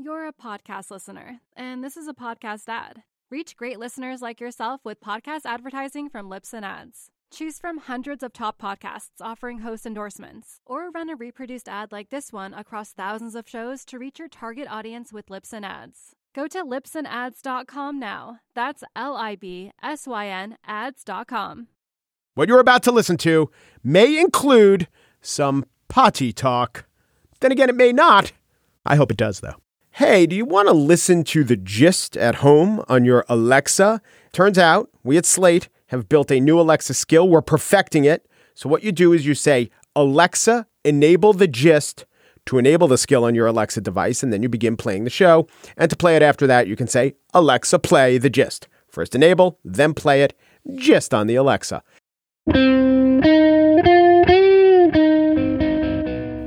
You're a podcast listener, and this is a podcast ad. Reach great listeners like yourself with podcast advertising from Libsyn Ads. Choose from hundreds of top podcasts offering host endorsements, or run a reproduced ad like this one across thousands of shows to reach your target audience with Libsyn Ads. Go to libsynads.com now. That's L I B S Y N ads.com. What you're about to listen to may include some potty talk. Then again, it may not. I hope it does, though. Hey, do you want to listen to the gist at home on your Alexa? Turns out we at Slate have built a new Alexa skill. We're perfecting it. So, what you do is you say, Alexa, enable the gist to enable the skill on your Alexa device, and then you begin playing the show. And to play it after that, you can say, Alexa, play the gist. First enable, then play it just on the Alexa.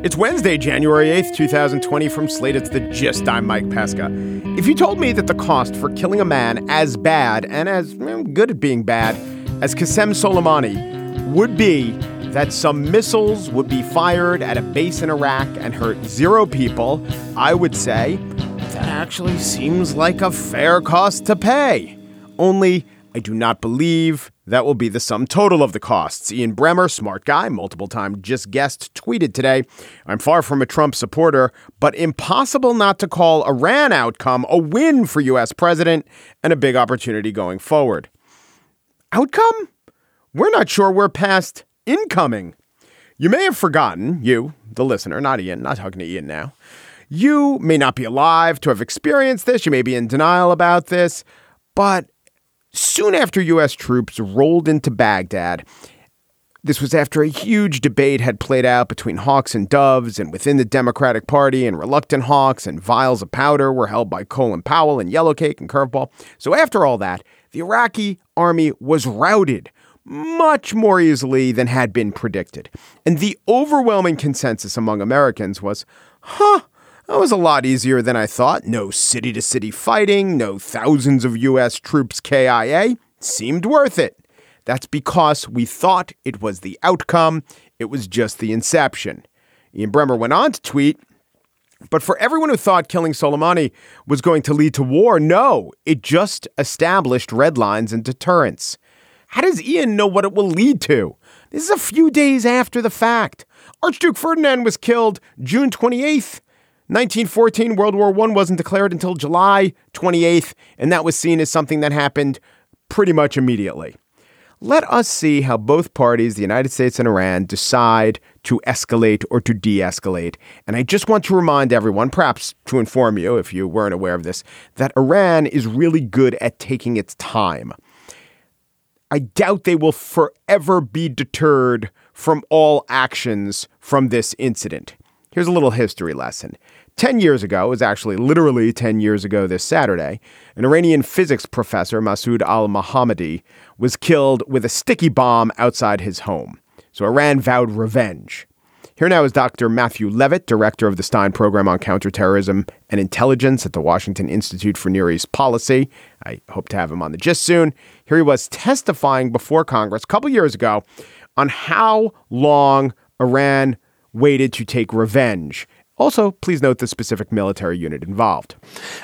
It's Wednesday, January 8th, 2020. From Slate, it's The Gist. I'm Mike Pesca. If you told me that the cost for killing a man as bad and as good at being bad as Qasem Soleimani would be that some missiles would be fired at a base in Iraq and hurt zero people, I would say that actually seems like a fair cost to pay. Only I do not believe that will be the sum total of the costs. Ian Bremmer, smart guy, multiple time just guest, tweeted today I'm far from a Trump supporter, but impossible not to call Iran outcome a win for U.S. president and a big opportunity going forward. Outcome? We're not sure we're past incoming. You may have forgotten, you, the listener, not Ian, not talking to Ian now. You may not be alive to have experienced this. You may be in denial about this. But soon after U.S. troops rolled into Baghdad, this was after a huge debate had played out between hawks and doves and within the Democratic Party, and reluctant hawks and vials of powder were held by Colin Powell and Yellowcake and Curveball. So, after all that, the Iraqi army was routed much more easily than had been predicted. And the overwhelming consensus among Americans was, huh, that was a lot easier than I thought. No city to city fighting, no thousands of U.S. troops KIA. Seemed worth it. That's because we thought it was the outcome, it was just the inception. Ian Bremmer went on to tweet, but for everyone who thought killing Soleimani was going to lead to war, no, it just established red lines and deterrence. How does Ian know what it will lead to? This is a few days after the fact. Archduke Ferdinand was killed June 28th. 1914, World War I wasn't declared until July 28th, and that was seen as something that happened pretty much immediately. Let us see how both parties, the United States and Iran, decide to escalate or to de escalate. And I just want to remind everyone, perhaps to inform you if you weren't aware of this, that Iran is really good at taking its time. I doubt they will forever be deterred from all actions from this incident. Here's a little history lesson. 10 years ago, it was actually literally 10 years ago this Saturday, an Iranian physics professor, Masoud Alimohammadi, was killed with a sticky bomb outside his home. So Iran vowed revenge. Here now is Dr. Matthew Levitt, director of the Stein Program on Counterterrorism and Intelligence at the Washington Institute for Near East Policy. I hope to have him on the gist soon. Here he was testifying before Congress a couple years ago on how long Iran waited to take revenge also, please note the specific military unit involved.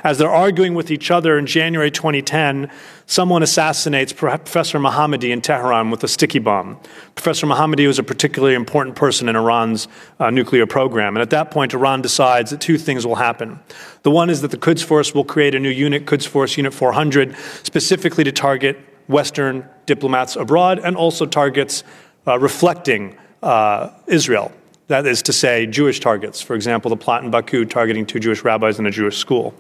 As they're arguing with each other in January 2010, someone assassinates Professor Mohammadi in Tehran with a sticky bomb. Professor Mohammadi was a particularly important person in Iran's uh, nuclear program. And at that point, Iran decides that two things will happen. The one is that the Quds Force will create a new unit, Quds Force Unit 400, specifically to target Western diplomats abroad and also targets uh, reflecting uh, Israel. That is to say, Jewish targets, for example, the plot in Baku targeting two Jewish rabbis in a Jewish school.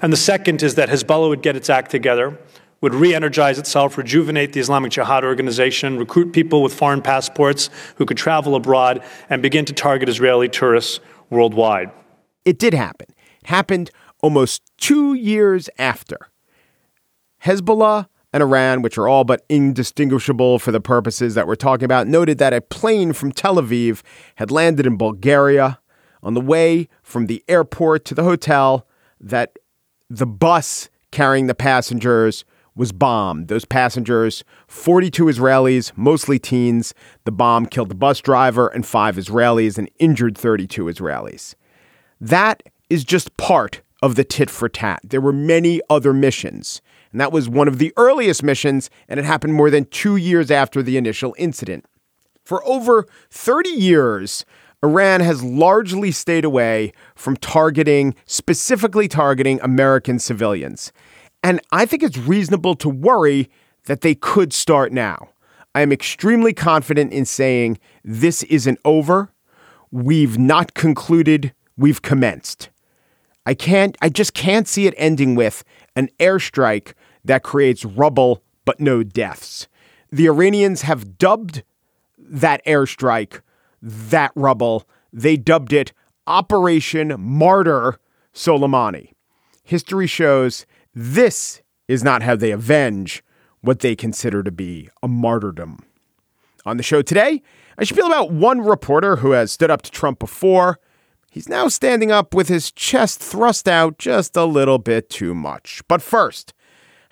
And the second is that Hezbollah would get its act together, would re energize itself, rejuvenate the Islamic Jihad organization, recruit people with foreign passports who could travel abroad, and begin to target Israeli tourists worldwide. It did happen. It happened almost two years after. Hezbollah and Iran, which are all but indistinguishable for the purposes that we're talking about, noted that a plane from Tel Aviv had landed in Bulgaria on the way from the airport to the hotel, that the bus carrying the passengers was bombed. Those passengers, 42 Israelis, mostly teens. The bomb killed the bus driver and five Israelis and injured 32 Israelis. That is just part of the tit for tat. There were many other missions. And that was one of the earliest missions, and it happened more than two years after the initial incident. For over 30 years, Iran has largely stayed away from targeting, specifically targeting American civilians. And I think it's reasonable to worry that they could start now. I am extremely confident in saying this isn't over. We've not concluded, we've commenced. I can't, I just can't see it ending with an airstrike that creates rubble but no deaths. The Iranians have dubbed that airstrike that rubble. They dubbed it Operation Martyr Soleimani. History shows this is not how they avenge what they consider to be a martyrdom. On the show today, I spiel about one reporter who has stood up to Trump before. He's now standing up with his chest thrust out just a little bit too much. But first,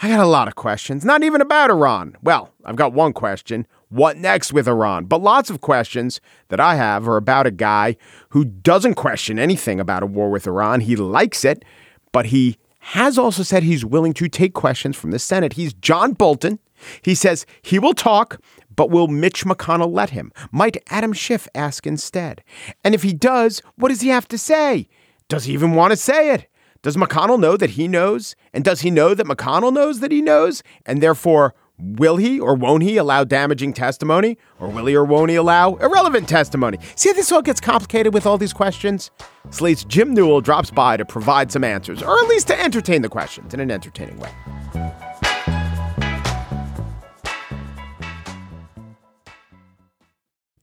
I got a lot of questions, not even about Iran. Well, I've got one question what next with Iran? But lots of questions that I have are about a guy who doesn't question anything about a war with Iran. He likes it, but he has also said he's willing to take questions from the Senate. He's John Bolton. He says he will talk, but will Mitch McConnell let him? Might Adam Schiff ask instead? And if he does, what does he have to say? Does he even want to say it? Does McConnell know that he knows? And does he know that McConnell knows that he knows? And therefore, Will he or won't he allow damaging testimony? Or will he or won't he allow irrelevant testimony? See how this all gets complicated with all these questions? Slate's Jim Newell drops by to provide some answers, or at least to entertain the questions in an entertaining way.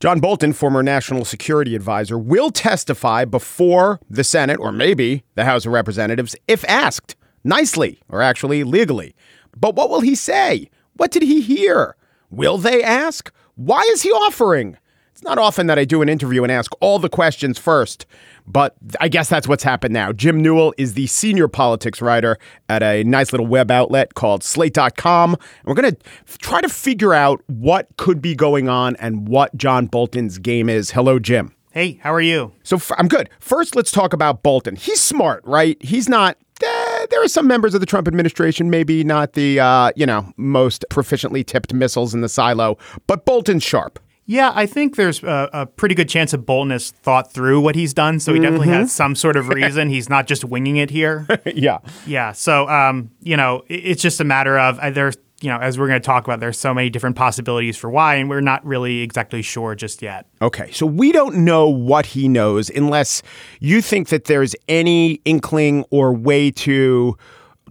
John Bolton, former national security advisor, will testify before the Senate or maybe the House of Representatives if asked nicely or actually legally. But what will he say? What did he hear? Will they ask? Why is he offering? It's not often that I do an interview and ask all the questions first, but I guess that's what's happened now. Jim Newell is the senior politics writer at a nice little web outlet called slate.com. And we're going to try to figure out what could be going on and what John Bolton's game is. Hello, Jim. Hey, how are you? So i I'm good. First, let's talk about Bolton. He's smart, right? He's not eh, there are some members of the Trump administration, maybe not the uh, you know most proficiently tipped missiles in the silo, but Bolton's sharp. Yeah, I think there's a, a, pretty good chance that Bolton has thought through what he's done, so he mm-hmm. definitely has some sort of reason. he's not just winging it here. yeah, yeah. So, um, you know, it, it's just a matter of uh, there's you know, as we're going to talk about, there's so many different possibilities for why, and we're not really exactly sure just yet. Okay. So we don't know what he knows unless you think that there's any inkling or way to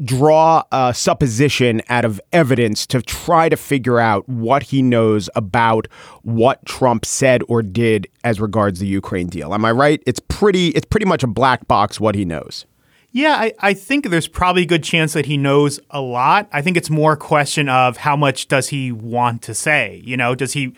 draw a supposition out of evidence to try to figure out what he knows about what Trump said or did as regards the Ukraine deal. Am I right? It's pretty it's pretty much a black box what he knows. Yeah, I, I think there's probably a good chance that he knows a lot. I think it's more a question of how much does he want to say? You know, does he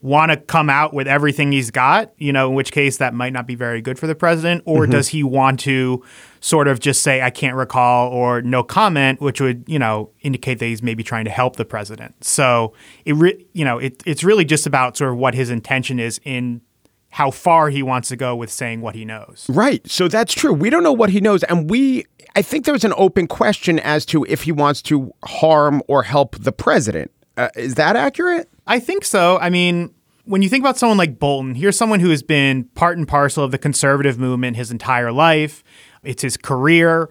want to come out with everything he's got? You know, in which case that might not be very good for the president. Or mm-hmm. does he want to sort of just say, I can't recall or no comment, which would, you know, indicate that he's maybe trying to help the president. So it, re- you know, it, it's really just about sort of what his intention is in how far he wants to go with saying what he knows. Right. So that's true. We don't know what he knows. And we, I think there's an open question as to if he wants to harm or help the president. Uh, is that accurate? I think so. I mean, when you think about someone like Bolton, here's someone who has been part and parcel of the conservative movement his entire life. It's his career.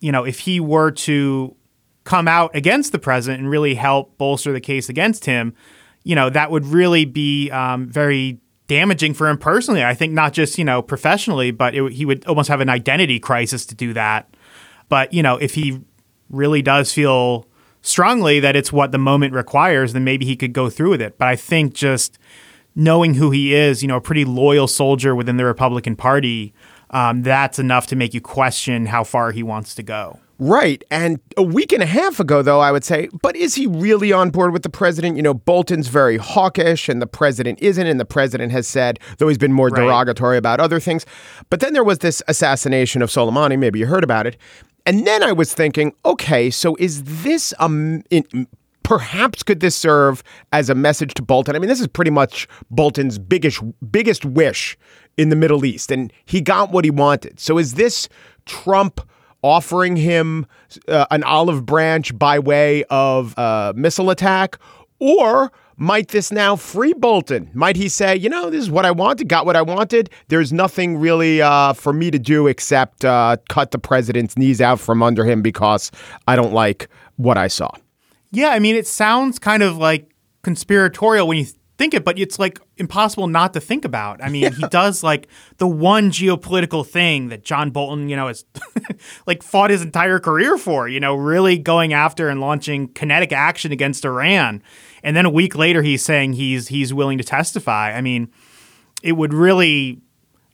You know, if he were to come out against the president and really help bolster the case against him, you know, that would really be um, very damaging for him personally. I think not just you know professionally, but it, he would almost have an identity crisis to do that. But you know, if he really does feel strongly that it's what the moment requires, then maybe he could go through with it. But I think just knowing who he is, you know, a pretty loyal soldier within the Republican Party, um, that's enough to make you question how far he wants to go. Right. And a week and a half ago, though, I would say, but is he really on board with the president? You know, Bolton's very hawkish and the president isn't. And the president has said, though he's been more right. derogatory about other things. But then there was this assassination of Soleimani. Maybe you heard about it. And then I was thinking, okay, so is this um, in, perhaps could this serve as a message to Bolton? I mean, this is pretty much Bolton's biggest biggest wish in the Middle East, and he got what he wanted. So is this Trump? offering him uh, an olive branch by way of a missile attack? Or might this now free Bolton? Might he say, you know, this is what I wanted, got what I wanted? There's nothing really uh, for me to do except uh, cut the president's knees out from under him because I don't like what I saw. Yeah, I mean, it sounds kind of like conspiratorial when you think it, but it's like impossible not to think about. I mean, yeah. he does like the one geopolitical thing that John Bolton, you know, has like fought his entire career for, you know, really going after and launching kinetic action against Iran. And then a week later he's saying he's he's willing to testify. I mean, it would really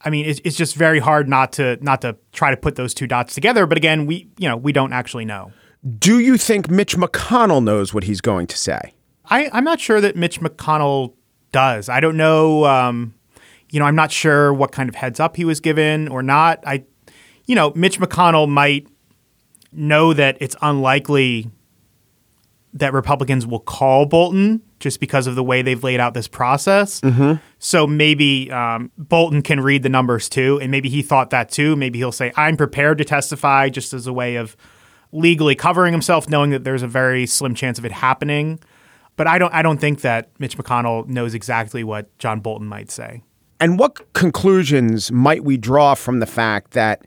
I mean, it's, it's just very hard not to not to try to put those two dots together. But again, we you know we don't actually know. Do you think Mitch McConnell knows what he's going to say? I, I'm not sure that Mitch McConnell does. I don't know. Um, you know, I'm not sure what kind of heads up he was given or not. I, you know, Mitch McConnell might know that it's unlikely that Republicans will call Bolton just because of the way they've laid out this process. Mm-hmm. So maybe um, Bolton can read the numbers too, and maybe he thought that too. Maybe he'll say, "I'm prepared to testify," just as a way of legally covering himself, knowing that there's a very slim chance of it happening. But I don't I don't think that Mitch McConnell knows exactly what John Bolton might say. And what conclusions might we draw from the fact that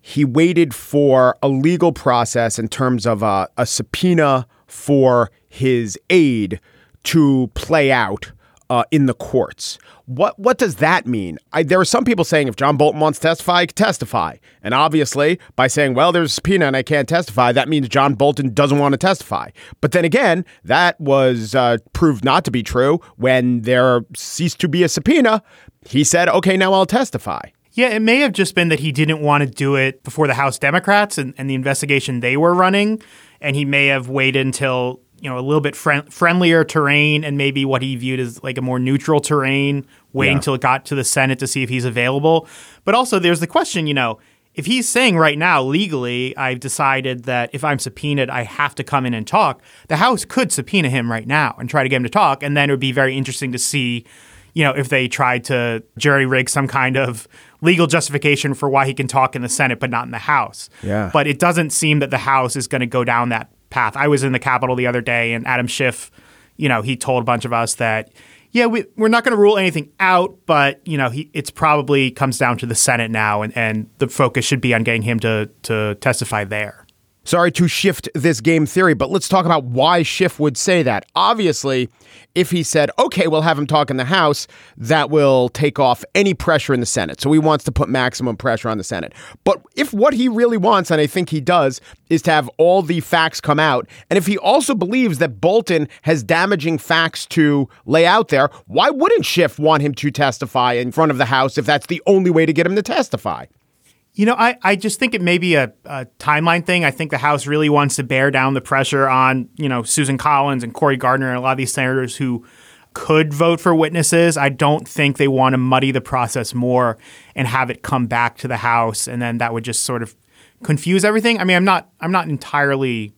he waited for a legal process in terms of a, a subpoena for his aide to play out uh, in the courts. What what does that mean? I, there are some people saying if John Bolton wants to testify, he can testify. And obviously, by saying, well, there's a subpoena and I can't testify, that means John Bolton doesn't want to testify. But then again, that was uh, proved not to be true when there ceased to be a subpoena. He said, okay, now I'll testify. Yeah, it may have just been that he didn't want to do it before the House Democrats and, and the investigation they were running. And he may have waited until you know a little bit friend- friendlier terrain and maybe what he viewed as like a more neutral terrain waiting until yeah. it got to the senate to see if he's available. But also there's the question you know if he's saying right now legally i've decided that if i'm subpoenaed i have to come in and talk the house could subpoena him right now and try to get him to talk. And then it would be very interesting to see you know if they tried to jury rig some kind of legal justification for why he can talk in the senate but not in the house. Yeah. But it doesn't seem that the house is going to go down that path. I was in the Capitol the other day, and Adam Schiff, you know, he told a bunch of us that, yeah, we, we're not going to rule anything out, but you know, he it's probably comes down to the Senate now, and, and the focus should be on getting him to to testify there. Sorry to shift this game theory, but let's talk about why Schiff would say that. Obviously, if he said, okay, we'll have him talk in the House, that will take off any pressure in the Senate. So he wants to put maximum pressure on the Senate. But if what he really wants, and I think he does, is to have all the facts come out, and if he also believes that Bolton has damaging facts to lay out there, why wouldn't Schiff want him to testify in front of the House if that's the only way to get him to testify? You know, I, I just think it may be a, a, timeline thing. I think the House really wants to bear down the pressure on, you know, Susan Collins and Cory Gardner and a lot of these senators who could vote for witnesses. I don't think they want to muddy the process more and have it come back to the House and then that would just sort of confuse everything. I mean, I'm not I'm not entirely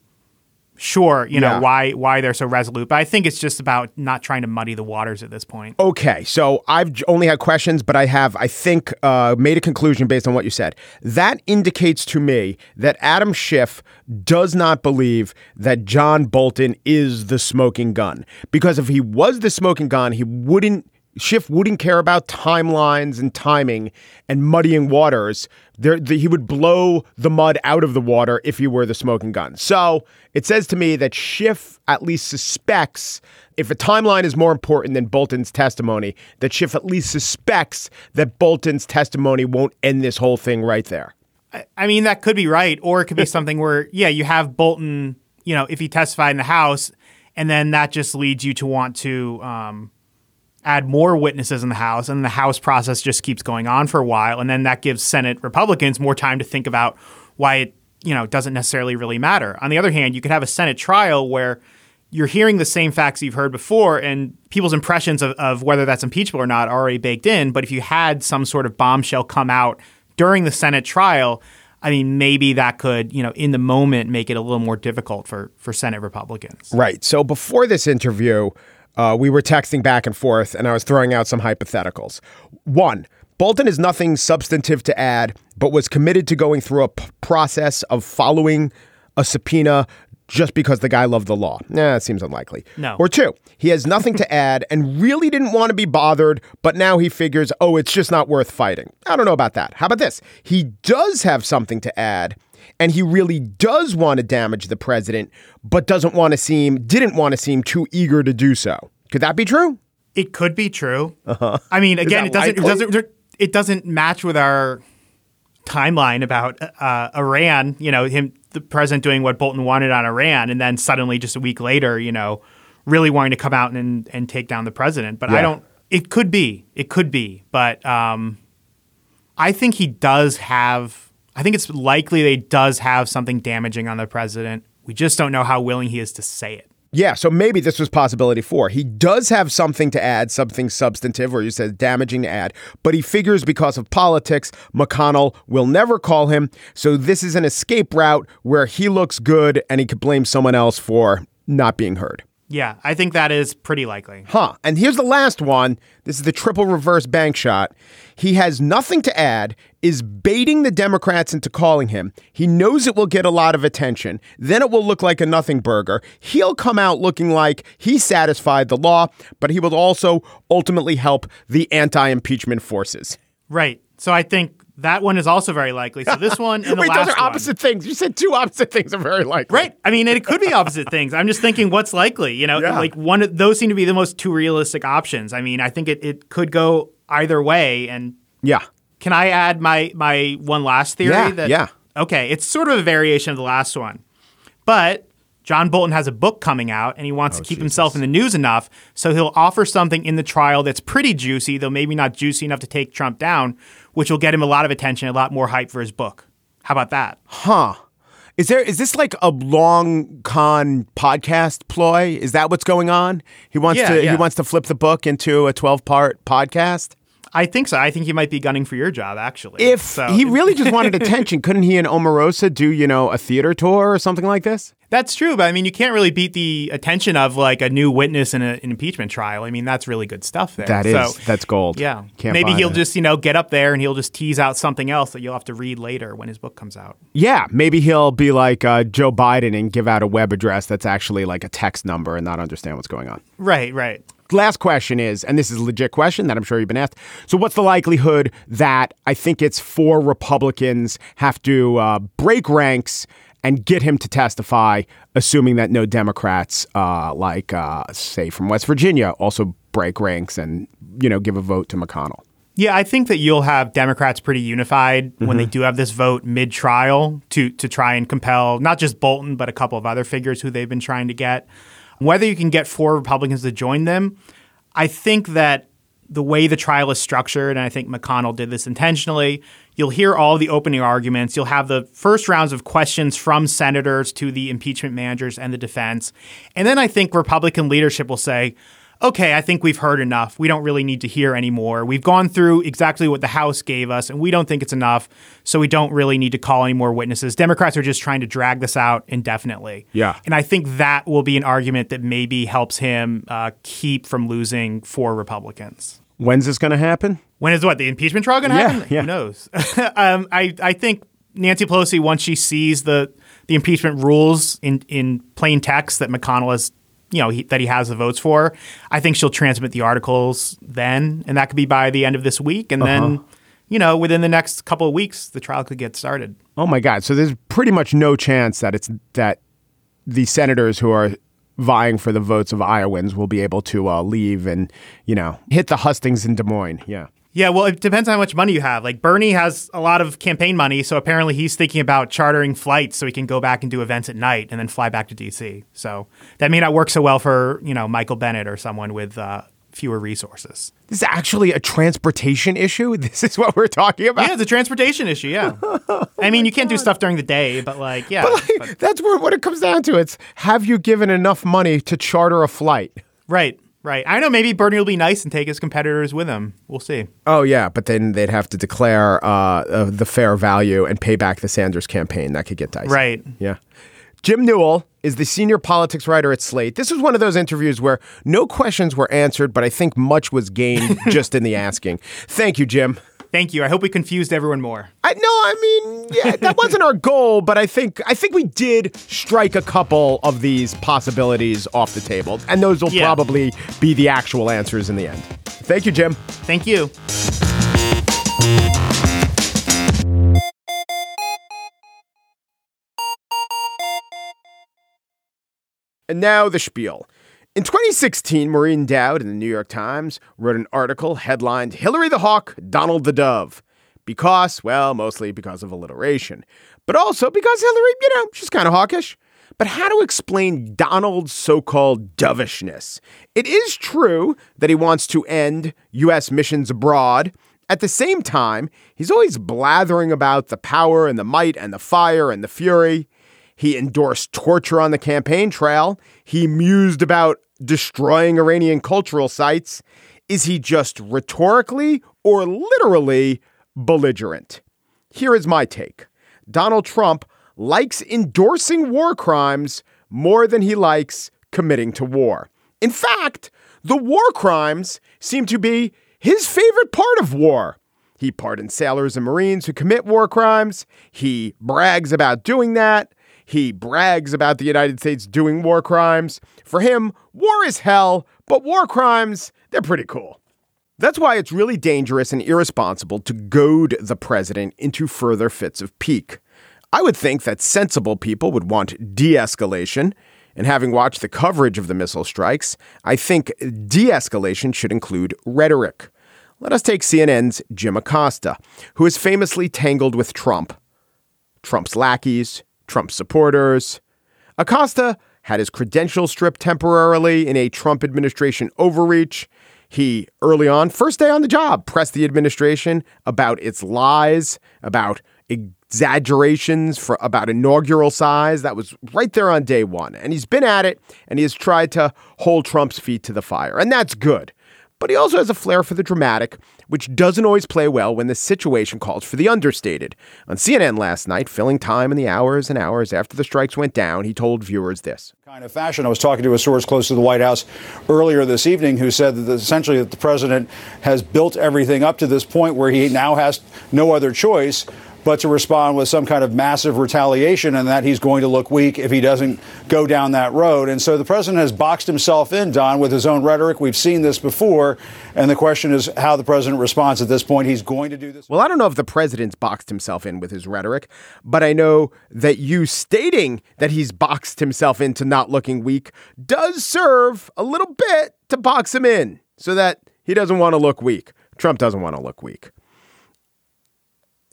sure, you know, yeah. why why they're so resolute. But I think it's just about not trying to muddy the waters at this point. Okay, so I've only had questions, but I have, I think, uh, made a conclusion based on what you said. That indicates to me that Adam Schiff does not believe that John Bolton is the smoking gun. Because if he was the smoking gun, he wouldn't Schiff wouldn't care about timelines and timing and muddying waters. There, the, he would blow the mud out of the water if he were the smoking gun. So it says to me that Schiff at least suspects, if a timeline is more important than Bolton's testimony, that Schiff at least suspects that Bolton's testimony won't end this whole thing right there. I mean, that could be right. Or it could be something where, yeah, you have Bolton, you know, if he testified in the House, and then that just leads you to want to, um, add more witnesses in the House, and the House process just keeps going on for a while, and then that gives Senate Republicans more time to think about why it you know doesn't necessarily really matter. On the other hand, you could have a Senate trial where you're hearing the same facts you've heard before, and people's impressions of, of whether that's impeachable or not are already baked in. But if you had some sort of bombshell come out during the Senate trial, I mean, maybe that could, you know, in the moment make it a little more difficult for for Senate Republicans. Right. So before this interview, uh, we were texting back and forth, and I was throwing out some hypotheticals. One, Bolton has nothing substantive to add, but was committed to going through a p- process of following a subpoena just because the guy loved the law. Nah, that seems unlikely. No. Or two, he has nothing to add and really didn't want to be bothered, but now he figures, oh, it's just not worth fighting. I don't know about that. How about this? He does have something to add. And he really does want to damage the president, but doesn't want to seem, didn't want to seem too eager to do so. Could that be true? It could be true. Uh-huh. I mean, again, it doesn't, it doesn't it doesn't match with our timeline about uh, Iran. You know, him the president doing what Bolton wanted on Iran, and then suddenly just a week later, you know, really wanting to come out and and take down the president. But yeah. I don't. It could be. It could be. But um, I think he does have. I think it's likely he does have something damaging on the president. We just don't know how willing he is to say it. Yeah, so maybe this was possibility four. He does have something to add, something substantive, or you said damaging to add, but he figures because of politics, McConnell will never call him. So this is an escape route where he looks good and he could blame someone else for not being heard. Yeah, I think that is pretty likely. Huh. And here's the last one. This is the triple reverse bank shot. He has nothing to add, is baiting the Democrats into calling him. He knows it will get a lot of attention. Then it will look like a nothing burger. He'll come out looking like he satisfied the law, but he will also ultimately help the anti impeachment forces. Right. So I think that one is also very likely. So this one and the Wait, last those are opposite one. things. You said two opposite things are very likely. Right. I mean, it could be opposite things. I'm just thinking what's likely. You know, Yeah. like one of those seem to be the most two realistic options. I mean, I think it, it could go either way. And Yeah. can I add my my one last theory? Yeah, that, yeah. Okay, it's sort of a variation of the last one, but. John Bolton has a book coming out and he wants to oh, keep himself in the news enough, so he'll offer something in the trial that's pretty juicy, though maybe not juicy enough to take Trump down, which will get him a lot of attention, a lot more hype for his book. How about that? Huh. Is there is this like a long con podcast ploy? Is that what's going on? He wants Yeah, to yeah. he wants to flip the book into a 12-part podcast? I think so. I think he might be gunning for your job, actually. If So- he really just wanted attention, couldn't he and Omarosa do, you know, a theater tour or something like this? That's true, but I mean, you can't really beat the attention of like a new witness in a, an impeachment trial. I mean, that's really good stuff there. That is So, that's gold. yeah. Can't Maybe he'll that. just you know get up there and he'll just tease out something else that you'll have to read later when his book comes out. Yeah, maybe he'll be like uh, Joe Biden and give out a web address that's actually like a text number and not understand what's going on. Right, right. Last question is, and this is a legit question that I'm sure you've been asked. So, what's the likelihood that I think it's four Republicans have to uh, break ranks and get him to testify, assuming that no Democrats, uh, like uh, say from West Virginia, also break ranks and you know give a vote to McConnell? Yeah, I think that you'll have Democrats pretty unified when Mm-hmm. they do have this vote mid trial to to try and compel not just Bolton but a couple of other figures who they've been trying to get. Whether you can get four Republicans to join them, I think that the way the trial is structured, and I think McConnell did this intentionally, you'll hear all the opening arguments. You'll have the first rounds of questions from senators to the impeachment managers and the defense. And then I think Republican leadership will say, okay, I think we've heard enough. We don't really need to hear anymore. We've gone through exactly what the House gave us, and we don't think it's enough. So we don't really need to call any more witnesses. Democrats are just trying to drag this out indefinitely. Yeah. And I think that will be an argument that maybe helps him uh, keep from losing four Republicans. When's this going to happen? When is what the impeachment trial going to Yeah, happen? yeah. Who knows? um, I I think Nancy Pelosi once she sees the the impeachment rules in in plain text that McConnell has. You know he, that he has the votes for. I think she'll transmit the articles then, and that could be by the end of this week. And Uh-huh. then, you know, within the next couple of weeks, the trial could get started. Oh my God! So there's pretty much no chance that it's that the senators who are vying for the votes of Iowans will be able to uh, leave and you know hit the hustings in Des Moines. Yeah. Yeah, well, it depends on how much money you have. Like Bernie has a lot of campaign money, so apparently he's thinking about chartering flights so he can go back and do events at night and then fly back to DC. So that may not work so well for you know Michael Bennet or someone with uh, fewer resources. This is actually a transportation issue. This is what we're talking about. Yeah, it's a transportation issue. Yeah, I mean you can't do stuff during the day, but like yeah, but- That's where what it comes down to. It's have you given enough money to charter a flight? right, right. I know maybe Bernie will be nice and take his competitors with him. We'll see. Oh yeah, but then they'd have to declare uh, uh, the fair value and pay back the Sanders campaign. That could get dicey. Right. Yeah. Jim Newell is the senior politics writer at Slate. This is one of those interviews where no questions were answered, but I think much was gained just in the asking. Thank you, Jim. Thank you. I hope we confused everyone more. I no, I mean, yeah, that wasn't our goal, but I think I think we did strike a couple of these possibilities off the table, and those will Yeah. probably be the actual answers in the end. Thank you, Jim. Thank you. And now the spiel. In 2016, Maureen Dowd in the New York Times wrote an article headlined Hillary the Hawk, Donald the Dove. Because, well, mostly because of alliteration, but also because Hillary, you know, she's kind of hawkish. But how to explain Donald's so called dovishness? It is true that he wants to end U.S. missions abroad. At the same time, he's always blathering about the power and the might and the fire and the fury. He endorsed torture on the campaign trail. He mused about destroying Iranian cultural sites. Is he just rhetorically or literally belligerent? Here is my take Donald Trump likes endorsing war crimes more than he likes committing to war. In fact, the war crimes seem to be his favorite part of war. He pardons sailors and Marines who commit war crimes. He brags about doing that. He brags about the United States doing war crimes. For him, war is hell, but war crimes, they're pretty cool. That's why it's really dangerous and irresponsible to goad the president into further fits of pique. I would think that sensible people would want de escalation. And having watched the coverage of the missile strikes, I think de escalation should include rhetoric. Let us take CNN's Jim Acosta, who is famously tangled with Trump, Trump's lackeys, Trump's supporters. Acosta had his credentials stripped temporarily in a Trump administration overreach. He, early on, first day on the job, pressed the administration about its lies, about exaggerations for about inaugural size. That was right there on day one. And he's been at it and he has tried to hold Trump's feet to the fire. And that's good. But he also has a flair for the dramatic, which doesn't always play well when the situation calls for the understated. On CNN last night, filling time in the hours and hours after the strikes went down, he told viewers this. kind of fashion. I was talking to a source close to the White House earlier this evening who said that essentially that the president has built everything up to this point where he now has no other choice but to respond with some kind of massive retaliation and that he's going to look weak if he doesn't go down that road. And so the president has boxed himself in, Don, with his own rhetoric. We've seen this before. And the question is how the president responds at this point. He's going to do this. Well, I don't know if the president's boxed himself in with his rhetoric, but I know that you stating that he's boxed himself into not looking weak does serve a little bit to box him in so that he doesn't want to look weak. Trump doesn't want to look weak.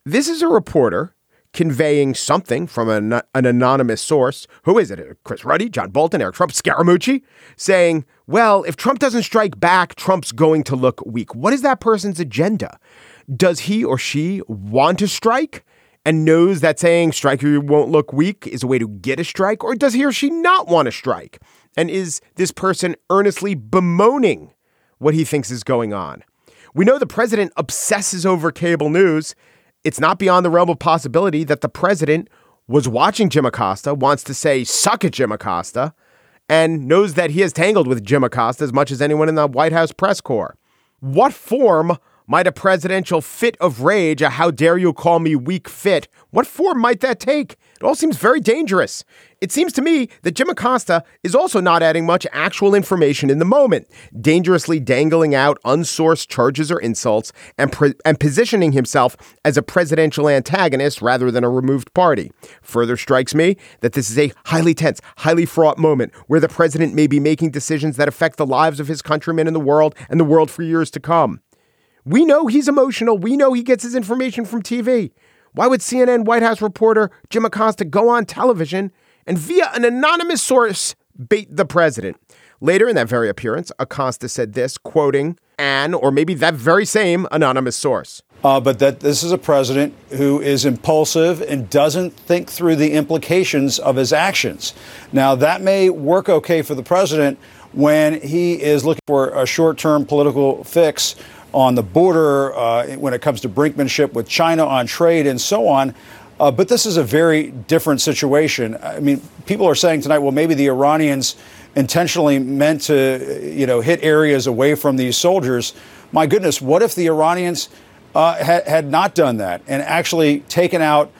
This is a reporter conveying something from an, an anonymous source. Who is it? Chris Ruddy, John Bolton, Eric Trump, Scaramucci, saying, well, if Trump doesn't strike back, Trump's going to look weak. What is that person's agenda? Does he or she want to strike and knows that saying strike you won't look weak is a way to get a strike? Or does he or she not want to strike? And is this person earnestly bemoaning what he thinks is going on? We know the president obsesses over cable news it's not beyond the realm of possibility that the president was watching Jim Acosta, wants to say, suck at Jim Acosta, and knows that he has tangled with Jim Acosta as much as anyone in the White House press corps. What form might a presidential fit of rage, a how dare you call me weak fit, what form might that take? It all seems very dangerous. It seems to me that Jim Acosta is also not adding much actual information in the moment, dangerously dangling out unsourced charges or insults and, pre- and positioning himself as a presidential antagonist rather than a removed party. Further strikes me that this is a highly tense, highly fraught moment where the president may be making decisions that affect the lives of his countrymen in the world and the world for years to come. We know he's emotional. We know he gets his information from TV. Why would CNN White House reporter Jim Acosta go on television and via an anonymous source bait the president? Later in that very appearance, Acosta said this, quoting an, or maybe that very same anonymous source. Uh, but that this is a president who is impulsive and doesn't think through the implications of his actions. Now, that may work okay for the president when he is looking for a short term political fix on the border, uh, when it comes to brinkmanship with China on trade and so on. Uh, but this is a very different situation. I mean, people are saying tonight, well, maybe the Iranians intentionally meant to, you know, hit areas away from these soldiers. My goodness, what if the Iranians uh, had, had not done that and actually taken out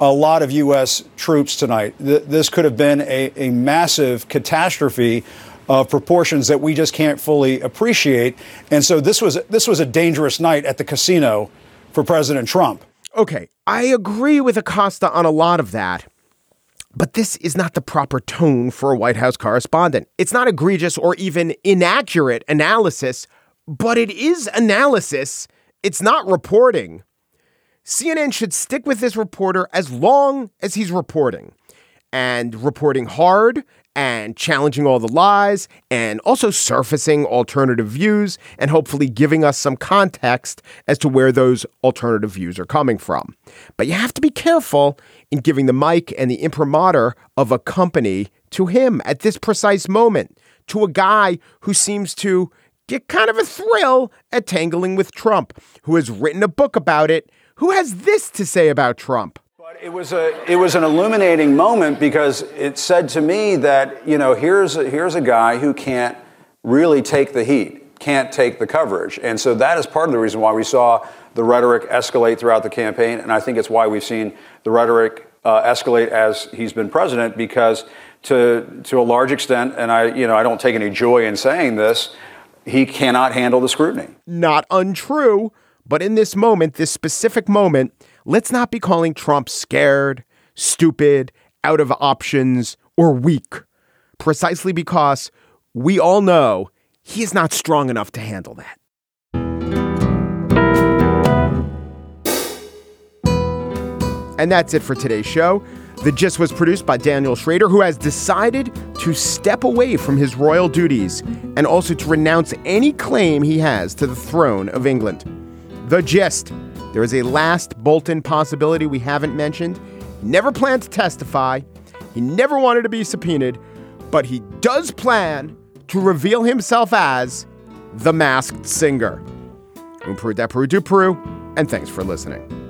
a lot of U.S. troops tonight. Th- this could have been a, a massive catastrophe of proportions that we just can't fully appreciate. And so this was this was a dangerous night at the casino for President Trump. Okay, I agree with Acosta on a lot of that. But this is not the proper tone for a White House correspondent. It's not egregious or even inaccurate analysis, but it is analysis. It's not reporting. CNN should stick with this reporter as long as he's reporting and reporting hard and challenging all the lies and also surfacing alternative views and hopefully giving us some context as to where those alternative views are coming from. But you have to be careful in giving the mic and the imprimatur of a company to him at this precise moment, to a guy who seems to get kind of a thrill at tangling with Trump, who has written a book about it, who has this to say about Trump. It was a it was an illuminating moment because it said to me that you know here's a, here's a guy who can't really take the heat, can't take the coverage, and so that is part of the reason why we saw the rhetoric escalate throughout the campaign, and I think it's why we've seen the rhetoric uh, escalate as he's been president because to to a large extent, and I you know I don't take any joy in saying this, he cannot handle the scrutiny. Not untrue, but in this moment, this specific moment let's not be calling Trump scared, stupid, out of options, or weak, precisely because we all know he is not strong enough to handle that. And that's it for today's show. The Gist was produced by Daniel Schrader, who has decided to step away from his royal duties and also to renounce any claim he has to the throne of England. The Gist there is a last Bolton possibility we haven't mentioned. He never planned to testify. He never wanted to be subpoenaed, but he does plan to reveal himself as the masked singer. Umperu Deperu Duperu, and thanks for listening.